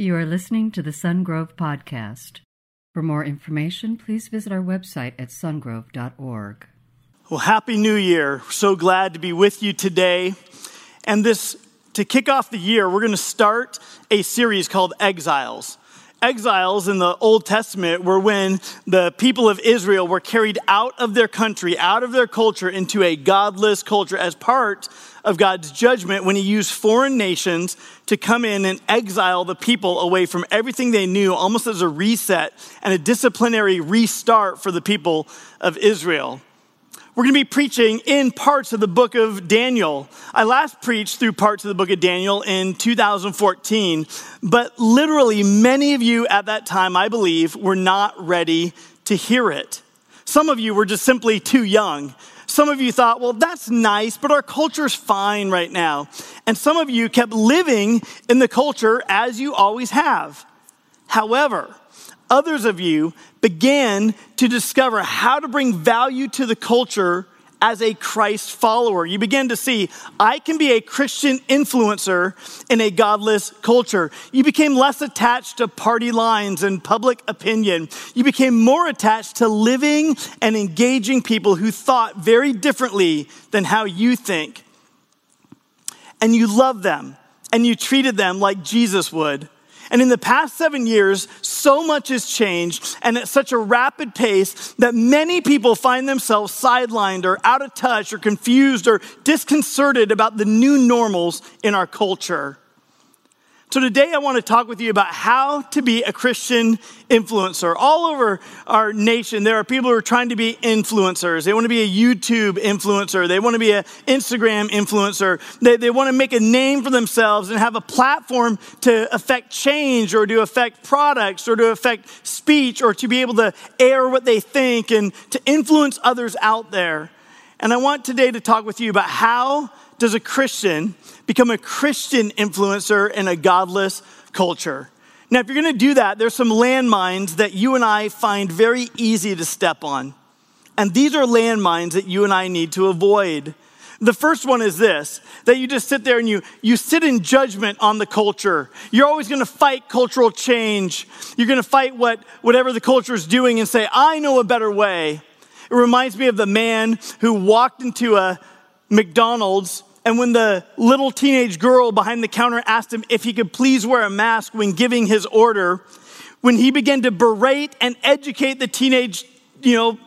You are listening to the Sungrove Podcast. For more information, please visit our website at sungrove.org. Well, Happy New Year. So glad to be with you today. And this, to kick off the year, we're going to start a series called Exiles. Exiles in the Old Testament were when the people of Israel were carried out of their country, out of their culture, into a godless culture as part of God's judgment when he used foreign nations to come in and exile the people away from everything they knew, almost as a reset and a disciplinary restart for the people of Israel. We're going to be preaching in parts of the book of Daniel. I last preached through parts of the book of Daniel in 2014, but literally many of you at that time, I believe, were not ready to hear it. Some of you were just simply too young. Some of you thought, well, that's nice, but our culture's fine right now. And some of you kept living in the culture as you always have. However, others of you began to discover how to bring value to the culture as a Christ follower. You begin to see, I can be a Christian influencer in a godless culture. You became less attached to party lines and public opinion. You became more attached to living and engaging people who thought very differently than how you think. And you loved them and you treated them like Jesus would. And in the past seven years, so much has changed and at such a rapid pace that many people find themselves sidelined or out of touch or confused or disconcerted about the new normals in our culture. So, today I want to talk with you about how to be a Christian influencer. All over our nation, there are people who are trying to be influencers. They want to be a YouTube influencer, they want to be an Instagram influencer, they, they want to make a name for themselves and have a platform to affect change or to affect products or to affect speech or to be able to air what they think and to influence others out there. And I want today to talk with you about how does a Christian become a Christian influencer in a godless culture? Now, if you're gonna do that, there's some landmines that you and I find very easy to step on. And these are landmines that you and I need to avoid. The first one is this that you just sit there and you, you sit in judgment on the culture. You're always gonna fight cultural change. You're gonna fight what, whatever the culture is doing and say, I know a better way. It reminds me of the man who walked into a McDonald's and when the little teenage girl behind the counter asked him if he could please wear a mask when giving his order, when he began to berate and educate the teenage, you know,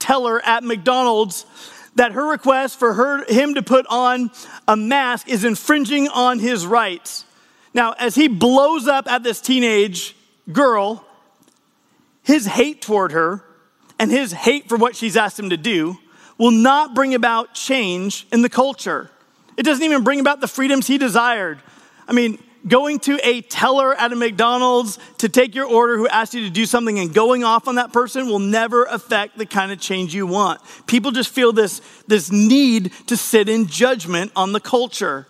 teller at McDonald's that her request for her, him to put on a mask is infringing on his rights. Now, as he blows up at this teenage girl, his hate toward her and his hate for what she's asked him to do will not bring about change in the culture. It doesn't even bring about the freedoms he desired. I mean, going to a teller at a McDonald's to take your order who asked you to do something and going off on that person will never affect the kind of change you want. People just feel this, this need to sit in judgment on the culture.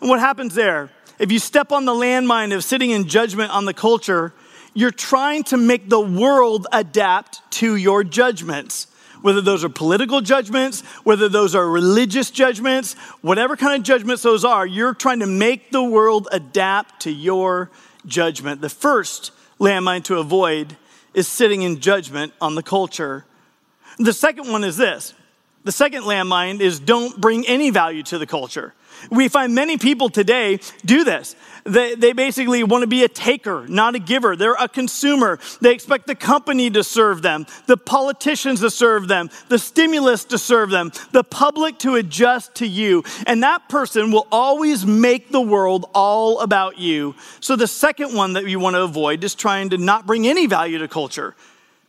And what happens there? If you step on the landmine of sitting in judgment on the culture, you're trying to make the world adapt to your judgments whether those are political judgments, whether those are religious judgments, whatever kind of judgments those are, you're trying to make the world adapt to your judgment. The first landmine to avoid is sitting in judgment on the culture. The second one is this the second landmine is don't bring any value to the culture. We find many people today do this. They, they basically want to be a taker, not a giver. They're a consumer. They expect the company to serve them, the politicians to serve them, the stimulus to serve them, the public to adjust to you. And that person will always make the world all about you. So the second one that you want to avoid is trying to not bring any value to culture.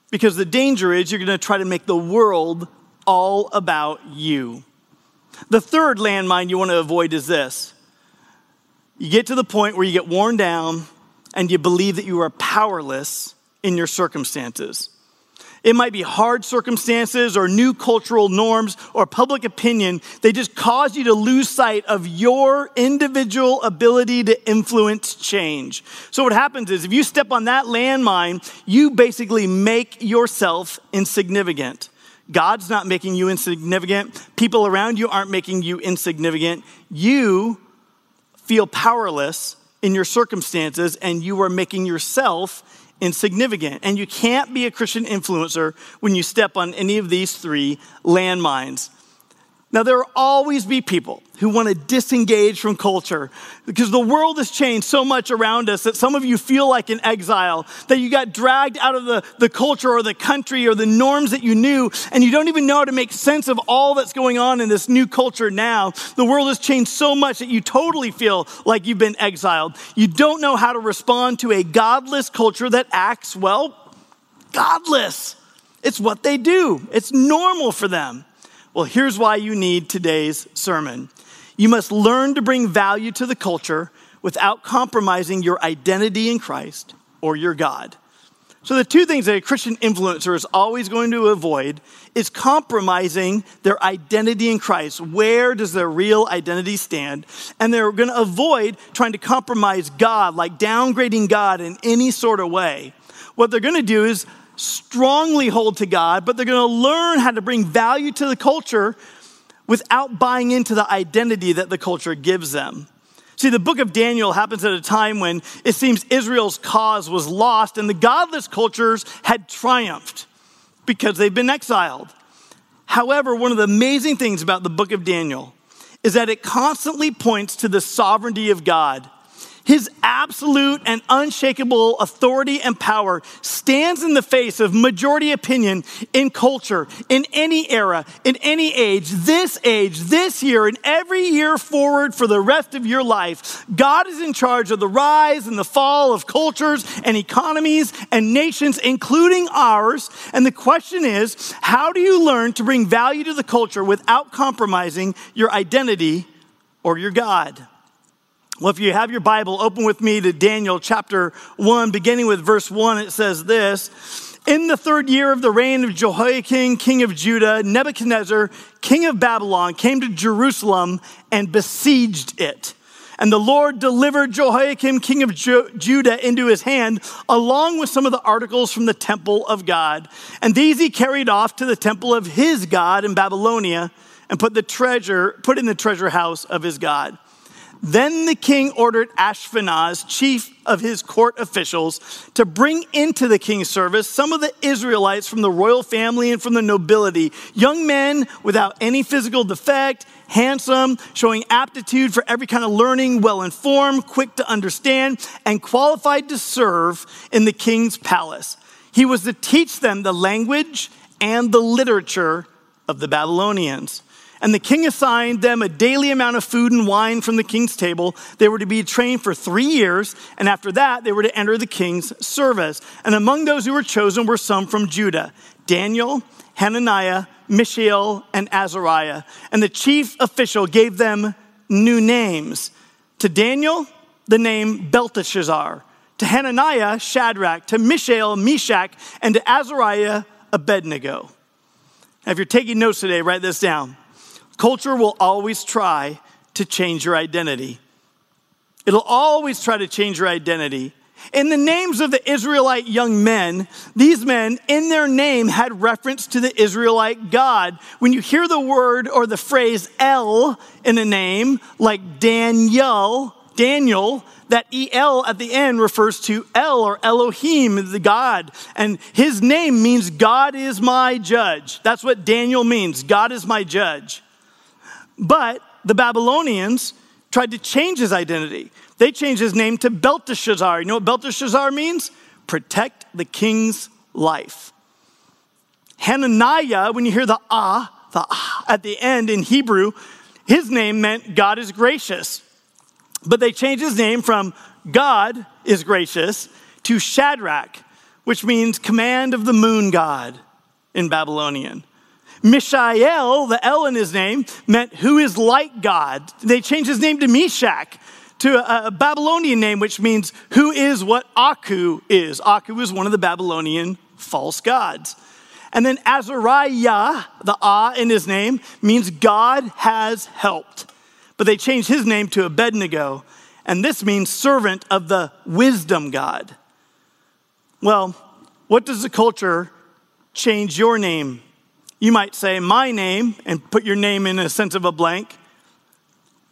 Because the danger is you're going to try to make the world all about you. The third landmine you want to avoid is this you get to the point where you get worn down and you believe that you are powerless in your circumstances. It might be hard circumstances or new cultural norms or public opinion. They just cause you to lose sight of your individual ability to influence change. So, what happens is if you step on that landmine, you basically make yourself insignificant. God's not making you insignificant. People around you aren't making you insignificant. You feel powerless in your circumstances and you are making yourself insignificant. And you can't be a Christian influencer when you step on any of these three landmines. Now, there will always be people who want to disengage from culture because the world has changed so much around us that some of you feel like an exile, that you got dragged out of the, the culture or the country or the norms that you knew, and you don't even know how to make sense of all that's going on in this new culture now. The world has changed so much that you totally feel like you've been exiled. You don't know how to respond to a godless culture that acts, well, godless. It's what they do, it's normal for them. Well, here's why you need today's sermon. You must learn to bring value to the culture without compromising your identity in Christ or your God. So, the two things that a Christian influencer is always going to avoid is compromising their identity in Christ. Where does their real identity stand? And they're going to avoid trying to compromise God, like downgrading God in any sort of way. What they're going to do is strongly hold to God, but they're going to learn how to bring value to the culture without buying into the identity that the culture gives them. See, the book of Daniel happens at a time when it seems Israel's cause was lost and the godless cultures had triumphed because they've been exiled. However, one of the amazing things about the book of Daniel is that it constantly points to the sovereignty of God his absolute and unshakable authority and power stands in the face of majority opinion in culture, in any era, in any age, this age, this year, and every year forward for the rest of your life. God is in charge of the rise and the fall of cultures and economies and nations, including ours. And the question is how do you learn to bring value to the culture without compromising your identity or your God? Well, if you have your Bible, open with me to Daniel chapter 1, beginning with verse 1. It says this In the third year of the reign of Jehoiakim, king of Judah, Nebuchadnezzar, king of Babylon, came to Jerusalem and besieged it. And the Lord delivered Jehoiakim, king of Judah, into his hand, along with some of the articles from the temple of God. And these he carried off to the temple of his God in Babylonia and put the treasure, put in the treasure house of his God. Then the king ordered Ashpenaz, chief of his court officials, to bring into the king's service some of the Israelites from the royal family and from the nobility, young men without any physical defect, handsome, showing aptitude for every kind of learning, well informed, quick to understand, and qualified to serve in the king's palace. He was to teach them the language and the literature of the Babylonians. And the king assigned them a daily amount of food and wine from the king's table. They were to be trained for three years, and after that, they were to enter the king's service. And among those who were chosen were some from Judah Daniel, Hananiah, Mishael, and Azariah. And the chief official gave them new names. To Daniel, the name Belteshazzar. To Hananiah, Shadrach. To Mishael, Meshach. And to Azariah, Abednego. Now, if you're taking notes today, write this down. Culture will always try to change your identity. It'll always try to change your identity. In the names of the Israelite young men, these men, in their name, had reference to the Israelite God. When you hear the word or the phrase El in a name, like Daniel, Daniel, that El at the end refers to El or Elohim, the God. And his name means God is my judge. That's what Daniel means. God is my judge. But the Babylonians tried to change his identity. They changed his name to Belteshazzar. You know what Belteshazzar means? Protect the king's life. Hananiah, when you hear the ah, the ah at the end in Hebrew, his name meant God is gracious. But they changed his name from God is gracious to Shadrach, which means command of the moon god in Babylonian. Mishael, the L in his name, meant who is like God. They changed his name to Meshach, to a, Babylonian name, which means who is what Aku is. Aku is one of the Babylonian false gods. And then Azariah, the Ah in his name, means God has helped. But they changed his name to Abednego, and this means servant of the wisdom God. Well, what does the culture change your name you might say my name and put your name in a sense of a blank.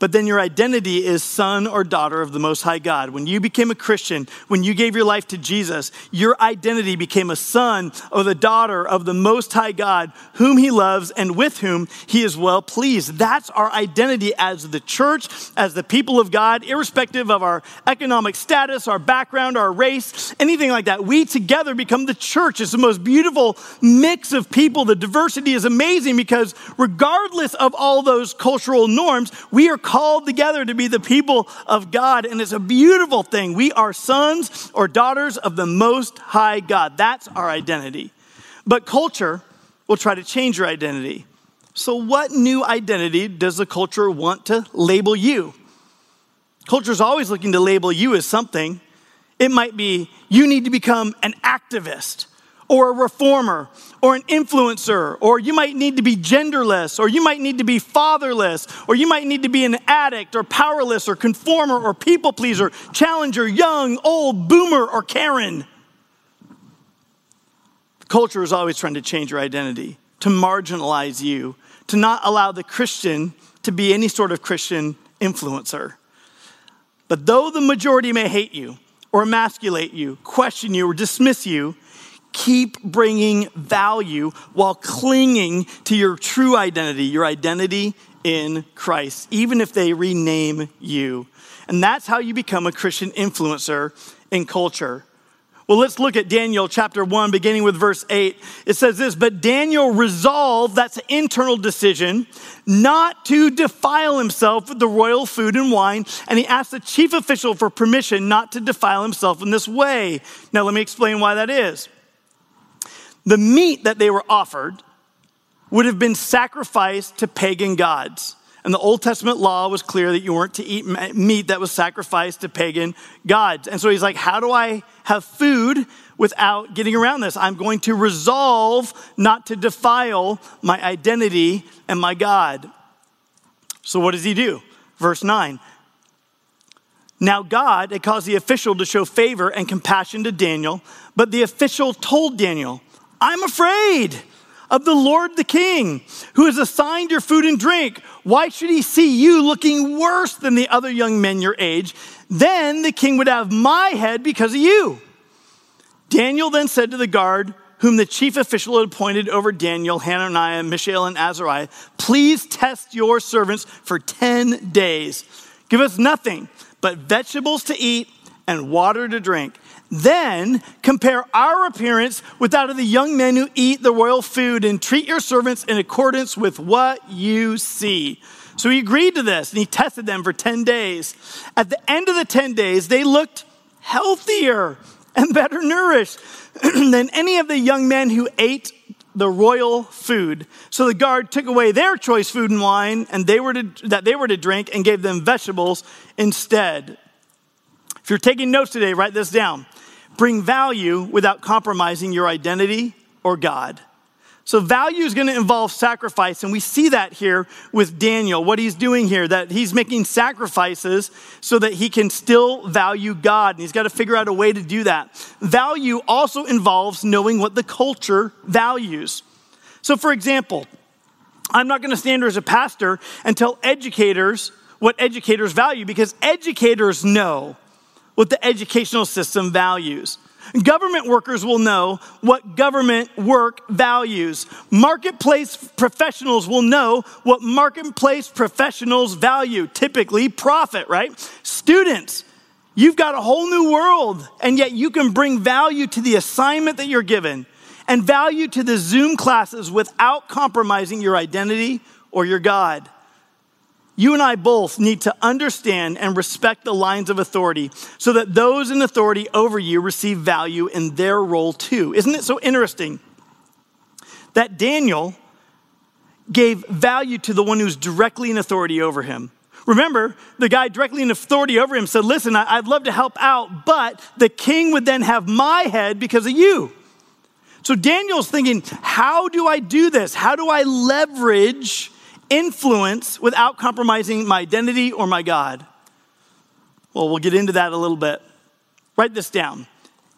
But then your identity is son or daughter of the Most High God. When you became a Christian, when you gave your life to Jesus, your identity became a son or the daughter of the Most High God, whom He loves and with whom He is well pleased. That's our identity as the church, as the people of God, irrespective of our economic status, our background, our race, anything like that. We together become the church. It's the most beautiful mix of people. The diversity is amazing because regardless of all those cultural norms, we are together to be the people of God, and it's a beautiful thing. We are sons or daughters of the Most High God. That's our identity. But culture will try to change your identity. So, what new identity does the culture want to label you? Culture is always looking to label you as something. It might be you need to become an activist or a reformer or an influencer, or you might need to be genderless, or you might need to be fatherless, or you might need to be an addict or powerless or conformer or people pleaser, challenger, young, old, boomer, or Karen. The Culture is always trying to change your identity, to marginalize you, to not allow the Christian to be any sort of Christian influencer. But though the majority may hate you, or emasculate you, question you, or dismiss you, keep bringing value while clinging to your true identity, your identity in Christ, even if they rename you. And that's how you become a Christian influencer in culture. Well, let's look at Daniel chapter 1, beginning with verse 8. It says this But Daniel resolved, that's an internal decision, not to defile himself with the royal food and wine. And he asked the chief official for permission not to defile himself in this way. Now, let me explain why that is. The meat that they were offered would have been sacrificed to pagan gods. And the Old Testament law was clear that you weren't to eat meat that was sacrificed to pagan gods. And so he's like, How do I have food without getting around this? I'm going to resolve not to defile my identity and my God. So what does he do? Verse 9. Now God had caused the official to show favor and compassion to Daniel, but the official told Daniel, I'm afraid of the Lord the King, who has assigned your food and drink. Why should he see you looking worse than the other young men your age? Then the king would have my head because of you. Daniel then said to the guard, whom the chief official had appointed over Daniel, Hananiah, Mishael, and Azariah, please test your servants for 10 days. Give us nothing but vegetables to eat and water to drink then compare our appearance with that of the young men who eat the royal food and treat your servants in accordance with what you see. So he agreed to this and he tested them for 10 days. At the end of the 10 days, they looked healthier and better nourished than any of the young men who ate the royal food. So the guard took away their choice food and wine and they were to, that they were to drink and gave them vegetables instead. If you're taking notes today, write this down bring value without compromising your identity or God. So, value is going to involve sacrifice, and we see that here with Daniel, what he's doing here, that he's making sacrifices so that he can still value God, and he's got to figure out a way to do that. Value also involves knowing what the culture values. So, for example, I'm not going to stand here as a pastor and tell educators what educators value because educators know what the educational system values. Government workers will know what government work values. Marketplace professionals will know what marketplace professionals value, typically profit, right? Students, you've got a whole new world, and yet you can bring value to the assignment that you're given and value to the Zoom classes without compromising your identity or your God. You and I both need to understand and respect the lines of authority so that those in authority over you receive value in their role too. Isn't it so interesting that Daniel gave value to the one who's directly in authority over him? Remember, the guy directly in authority over him said, Listen, I'd love to help out, but the king would then have my head because of you. So Daniel's thinking, How do I do this? How do I leverage influence without compromising my identity or my God? Well, we'll get into that a little bit. Write this down.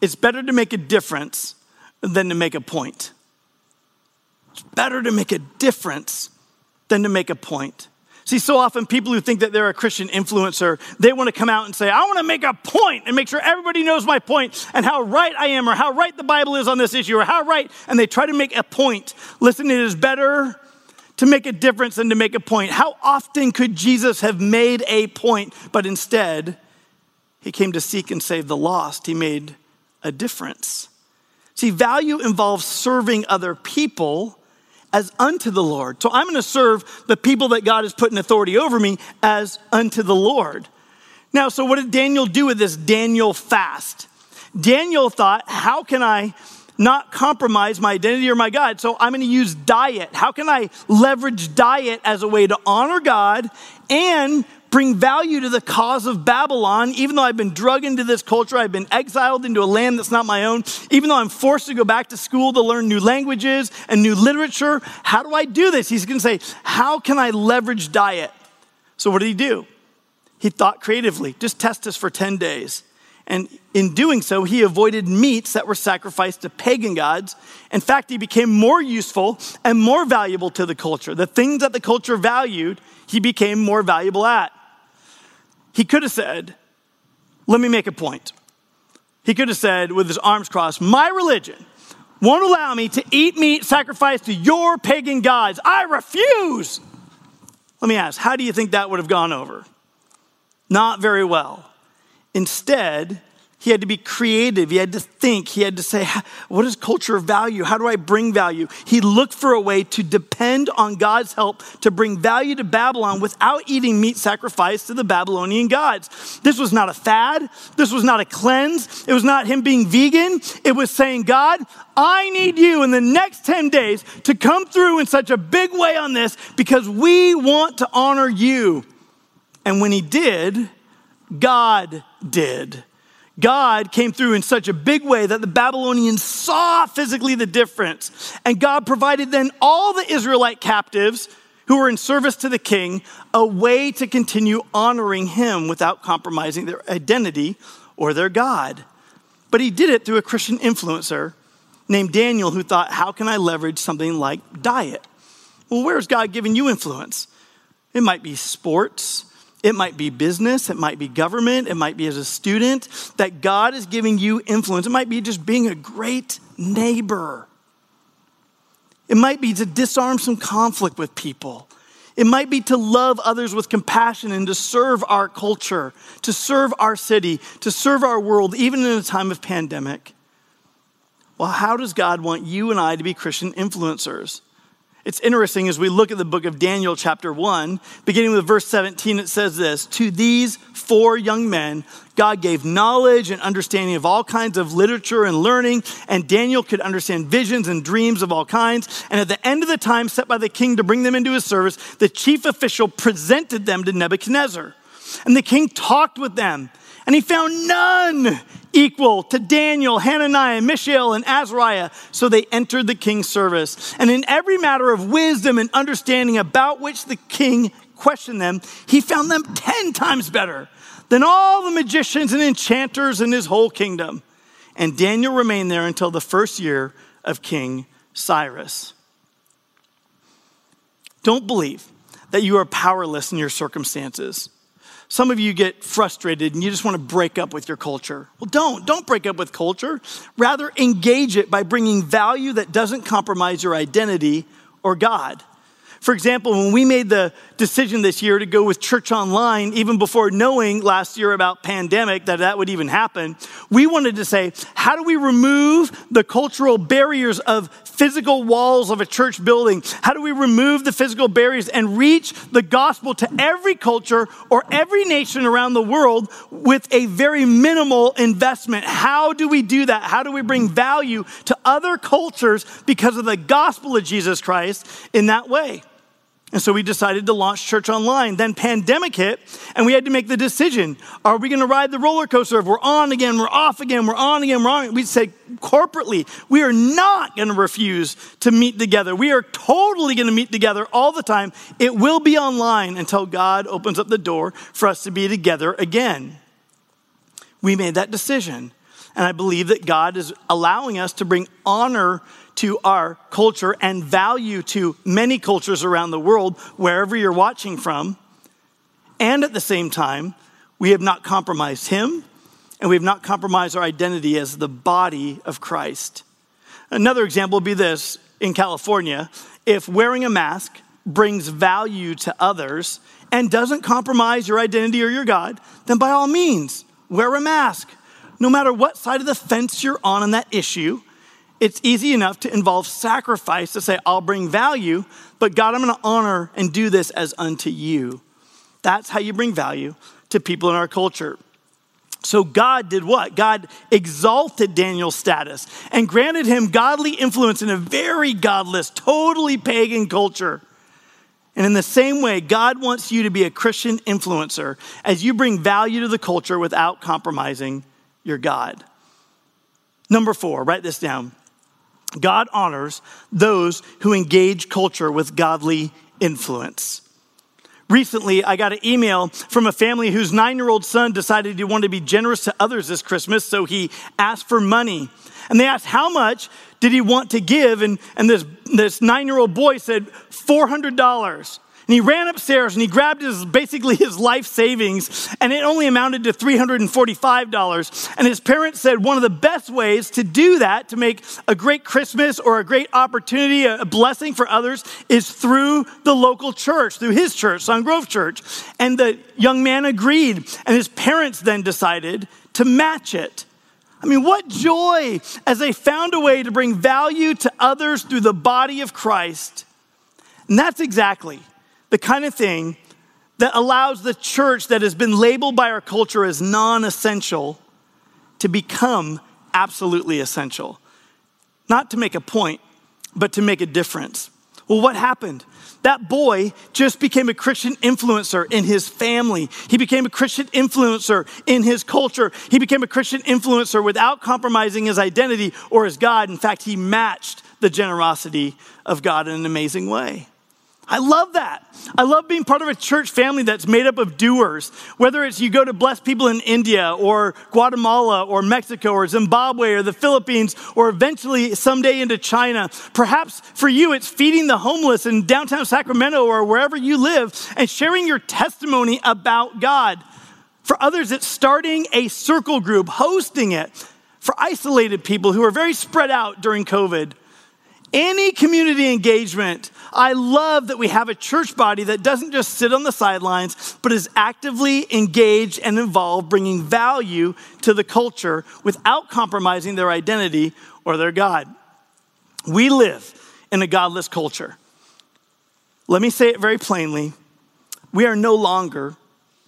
It's better to make a difference than to make a point. It's better to make a difference than to make a point. See, so often people who think that they're a Christian influencer, they want to come out and say, I want to make a point and make sure everybody knows my point and how right I am or how right the Bible is on this issue or how right. And they try to make a point. Listen, it is better to make a difference than to make a point. How often could Jesus have made a point, but instead, he came to seek and save the lost? He made a difference. See, value involves serving other people as unto the Lord. So I'm going to serve the people that God has put in authority over me as unto the Lord. Now, so what did Daniel do with this Daniel fast? Daniel thought, how can I not compromise my identity or my God? So I'm going to use diet. How can I leverage diet as a way to honor God and bring value to the cause of Babylon, even though I've been drug into this culture, I've been exiled into a land that's not my own, even though I'm forced to go back to school to learn new languages and new literature. How do I do this? He's going to say, How can I leverage diet? So, what did he do? He thought creatively, just test this for 10 days. And in doing so, he avoided meats that were sacrificed to pagan gods. In fact, he became more useful and more valuable to the culture. The things that the culture valued, he became more valuable at. He could have said, Let me make a point. He could have said, with his arms crossed, My religion won't allow me to eat meat sacrificed to your pagan gods. I refuse. Let me ask, how do you think that would have gone over? Not very well. Instead, he had to be creative. He had to think. He had to say, what is culture of value? How do I bring value? He looked for a way to depend on God's help to bring value to Babylon without eating meat sacrificed to the Babylonian gods. This was not a fad. This was not a cleanse. It was not him being vegan. It was saying, God, I need you in the next 10 days to come through in such a big way on this because we want to honor you. And when he did, God did. God came through in such a big way that the Babylonians saw physically the difference. And God provided then all the Israelite captives who were in service to the king a way to continue honoring him without compromising their identity or their God. But he did it through a Christian influencer named Daniel who thought, how can I leverage something like diet? Well, where's God giving you influence? It might be sports, it might be business, it might be government, it might be as a student, that God is giving you influence. It might be just being a great neighbor. It might be to disarm some conflict with people. It might be to love others with compassion and to serve our culture, to serve our city, to serve our world, even in a time of pandemic. Well, how does God want you and I to be Christian influencers? It's interesting as we look at the book of Daniel, chapter 1, beginning with verse 17, it says this To these four young men, God gave knowledge and understanding of all kinds of literature and learning, and Daniel could understand visions and dreams of all kinds. And at the end of the time set by the king to bring them into his service, the chief official presented them to Nebuchadnezzar. And the king talked with them, and he found none equal to Daniel, Hananiah, Mishael, and Azariah. So they entered the king's service. And in every matter of wisdom and understanding about which the king questioned them, he found them 10 times better than all the magicians and enchanters in his whole kingdom. And Daniel remained there until the first year of King Cyrus. Don't believe that you are powerless in your circumstances. Some of you get frustrated and you just want to break up with your culture. Well, don't. Don't break up with culture. Rather, engage it by bringing value that doesn't compromise your identity or God. For example, when we made the decision this year to go with church online, even before knowing last year about pandemic that that would even happen, we wanted to say, how do we remove the cultural barriers of physical walls of a church building? How do we remove the physical barriers and reach the gospel to every culture or every nation around the world with a very minimal investment? How do we do that? How do we bring value to other cultures because of the gospel of Jesus Christ in that way? And so we decided to launch church online. Then pandemic hit, and we had to make the decision: Are we going to ride the roller coaster? If we're on again, we're off again, we're on again, we're on. We said corporately, we are not going to refuse to meet together. We are totally going to meet together all the time. It will be online until God opens up the door for us to be together again. We made that decision, and I believe that God is allowing us to bring honor to our culture and value to many cultures around the world, wherever you're watching from. And at the same time, we have not compromised him and we have not compromised our identity as the body of Christ. Another example would be this in California if wearing a mask brings value to others and doesn't compromise your identity or your God, then by all means, wear a mask. No matter what side of the fence you're on on that issue, it's easy enough to involve sacrifice to say, I'll bring value, but God, I'm gonna honor and do this as unto you. That's how you bring value to people in our culture. So God did what? God exalted Daniel's status and granted him godly influence in a very godless, totally pagan culture. And in the same way, God wants you to be a Christian influencer as you bring value to the culture without compromising your God. Number four, write this down. God honors those who engage culture with godly influence. Recently, I got an email from a family whose nine year old son decided he wanted to be generous to others this Christmas, so he asked for money. And they asked, How much did he want to give? And, and this, this nine year old boy said, $400. And he ran upstairs and he grabbed his basically his life savings, and it only amounted to $345. And his parents said one of the best ways to do that, to make a great Christmas or a great opportunity, a blessing for others, is through the local church, through his church, Sungrove Church. And the young man agreed, and his parents then decided to match it. I mean, what joy as they found a way to bring value to others through the body of Christ. And that's exactly the kind of thing that allows the church that has been labeled by our culture as non essential to become absolutely essential. Not to make a point, but to make a difference. Well, what happened? That boy just became a Christian influencer in his family. He became a Christian influencer in his culture. He became a Christian influencer without compromising his identity or his God. In fact, he matched the generosity of God in an amazing way. I love that. I love being part of a church family that's made up of doers. Whether it's you go to bless people in India or Guatemala or Mexico or Zimbabwe or the Philippines or eventually someday into China. Perhaps for you, it's feeding the homeless in downtown Sacramento or wherever you live and sharing your testimony about God. For others, it's starting a circle group, hosting it for isolated people who are very spread out during COVID. Any community engagement I love that we have a church body that doesn't just sit on the sidelines, but is actively engaged and involved, bringing value to the culture without compromising their identity or their God. We live in a godless culture. Let me say it very plainly we are no longer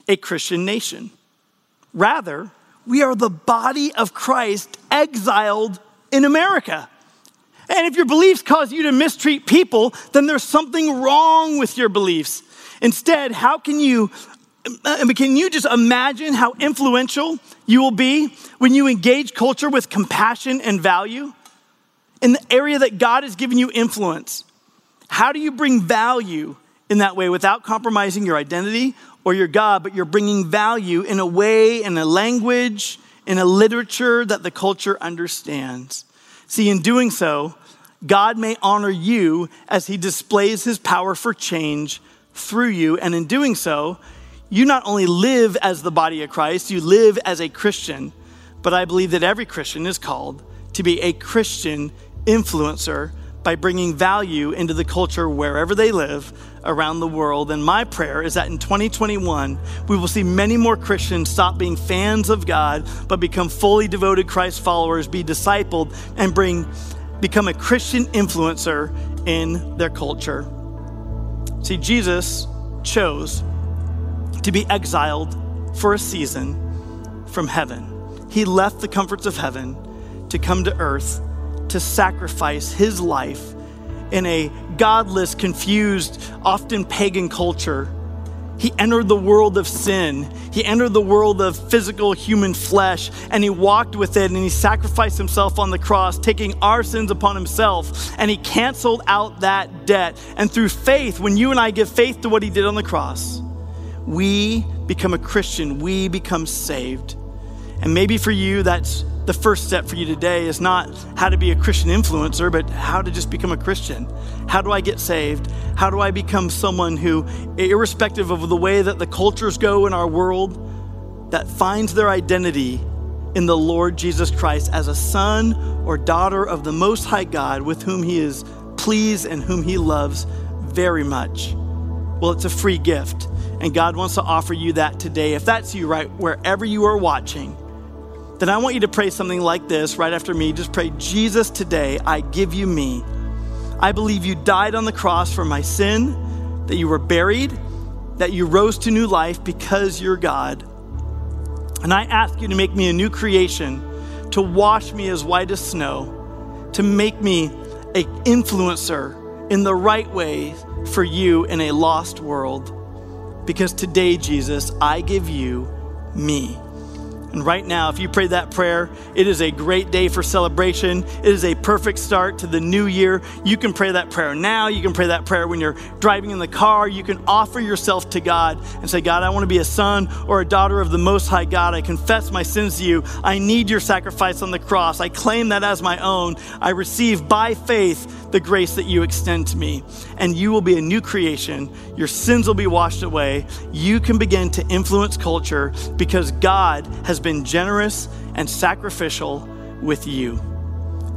a Christian nation. Rather, we are the body of Christ exiled in America. And if your beliefs cause you to mistreat people, then there's something wrong with your beliefs. Instead, how can you uh, can you just imagine how influential you will be when you engage culture with compassion and value in the area that God has given you influence? How do you bring value in that way without compromising your identity or your God, but you're bringing value in a way, in a language, in a literature that the culture understands? See, in doing so, God may honor you as he displays his power for change through you. And in doing so, you not only live as the body of Christ, you live as a Christian, but I believe that every Christian is called to be a Christian influencer by bringing value into the culture wherever they live around the world. And my prayer is that in 2021, we will see many more Christians stop being fans of God, but become fully devoted Christ followers, be discipled, and bring become a Christian influencer in their culture. See, Jesus chose to be exiled for a season from heaven. He left the comforts of heaven to come to earth to sacrifice his life in a godless, confused, often pagan culture. He entered the world of sin. He entered the world of physical human flesh and he walked with it and he sacrificed himself on the cross, taking our sins upon himself. And he canceled out that debt. And through faith, when you and I give faith to what he did on the cross, we become a Christian, we become saved. And maybe for you, that's the first step for you today is not how to be a Christian influencer, but how to just become a Christian. How do I get saved? How do I become someone who, irrespective of the way that the cultures go in our world, that finds their identity in the Lord Jesus Christ as a son or daughter of the Most High God with whom he is pleased and whom he loves very much? Well, it's a free gift. And God wants to offer you that today. If that's you, right, wherever you are watching, then I want you to pray something like this right after me. Just pray, Jesus, today I give you me. I believe you died on the cross for my sin, that you were buried, that you rose to new life because you're God. And I ask you to make me a new creation, to wash me as white as snow, to make me an influencer in the right way for you in a lost world. Because today, Jesus, I give you me. And right now, if you pray that prayer, it is a great day for celebration. It is a perfect start to the new year. You can pray that prayer now. You can pray that prayer when you're driving in the car. You can offer yourself to God and say, God, I want to be a son or a daughter of the Most High God. I confess my sins to you. I need your sacrifice on the cross. I claim that as my own. I receive by faith the grace that you extend to me. And you will be a new creation. Your sins will be washed away. You can begin to influence culture because God has been generous and sacrificial with you.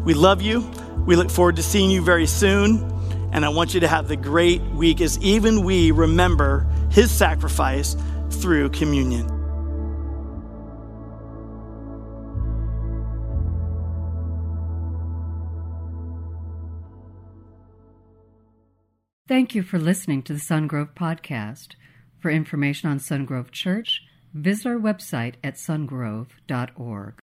We love you. We look forward to seeing you very soon. And I want you to have the great week as even we remember his sacrifice through communion. Thank you for listening to the Sungrove Podcast. For information on Sungrove Church, visit our website at sungrove.org.